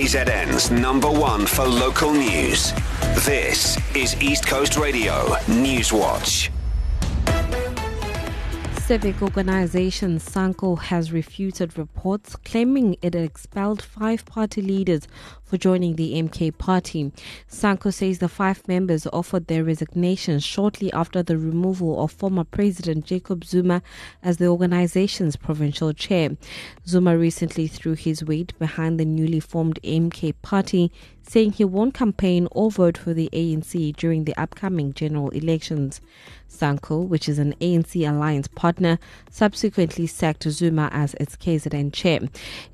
KZN's number one for local news. This is East Coast Radio News Watch. Civic organization SANCO has refuted reports claiming it expelled five party leaders for joining the MK party. SANCO says the five members offered their resignations shortly after the removal of former President Jacob Zuma as the organization's provincial chair. Zuma recently threw his weight behind the newly formed MK party, saying he won't campaign or vote for the ANC during the upcoming general elections. SANCO, which is an ANC alliance partner, subsequently sacked Zuma as its KZN chair.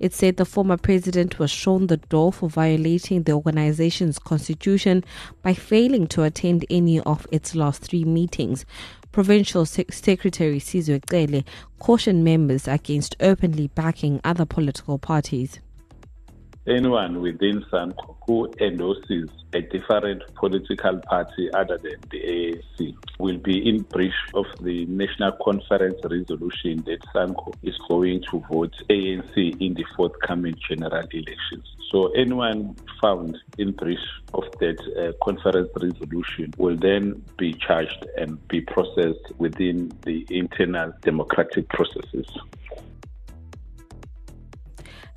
It said the former president was shown the door for violating the organization's constitution by failing to attend any of its last three meetings. Provincial Secretary Sizwe Cele cautioned members against openly backing other political parties anyone within SANCO who endorses a different political party other than the ANC will be in breach of the National Conference resolution that SANCO is going to vote ANC in the forthcoming general elections. So anyone found in breach of that uh, conference resolution will then be charged and be processed within the internal democratic processes.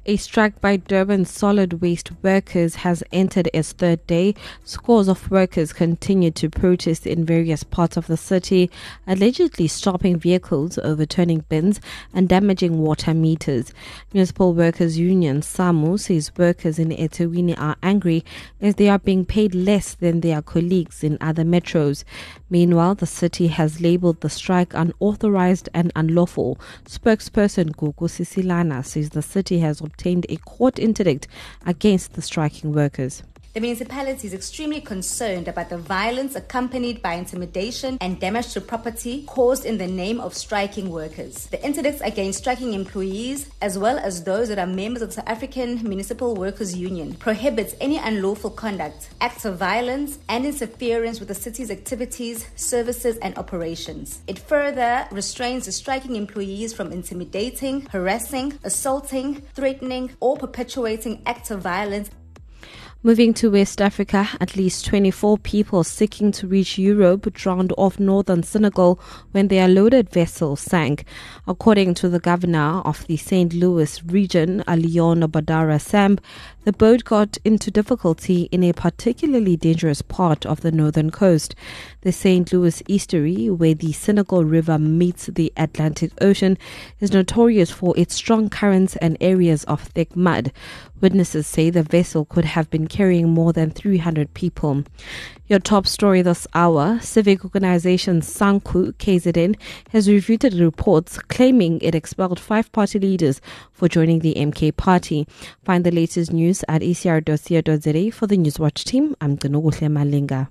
A strike by Durban solid waste workers has entered its third day. Scores of workers continue to protest in various parts of the city, allegedly stopping vehicles, overturning bins, and damaging water meters. Municipal Workers Union SAMWU says workers in eThekwini are angry as they are being paid less than their colleagues in other metros. Meanwhile, the city has labeled the strike unauthorized and unlawful. Spokesperson Gugu Sisilana says the city has obtained a court interdict against the striking workers. The municipality is extremely concerned about the violence accompanied by intimidation and damage to property caused in the name of striking workers. The interdicts against striking employees, as well as those that are members of the South African Municipal Workers Union, prohibits any unlawful conduct, acts of violence, and interference with the city's activities, services, and operations. It further restrains the striking employees from intimidating, harassing, assaulting, threatening, or perpetuating acts of violence Moving to West Africa, at least 24 people seeking to reach Europe drowned off northern Senegal when their loaded vessel sank. According to the governor of the St. Louis region, Alioune Badara Samb, the boat got into difficulty in a particularly dangerous part of the northern coast. The St. Louis estuary, where the Senegal River meets the Atlantic Ocean, is notorious for its strong currents and areas of thick mud. Witnesses say the vessel could have been carrying more than 300 people. Your top story this hour civic organization SANCO KZN has refuted reports claiming it expelled five party leaders for joining the MK party. Find the latest news at ecr.co.za for the Newswatch team. I'm Malinga.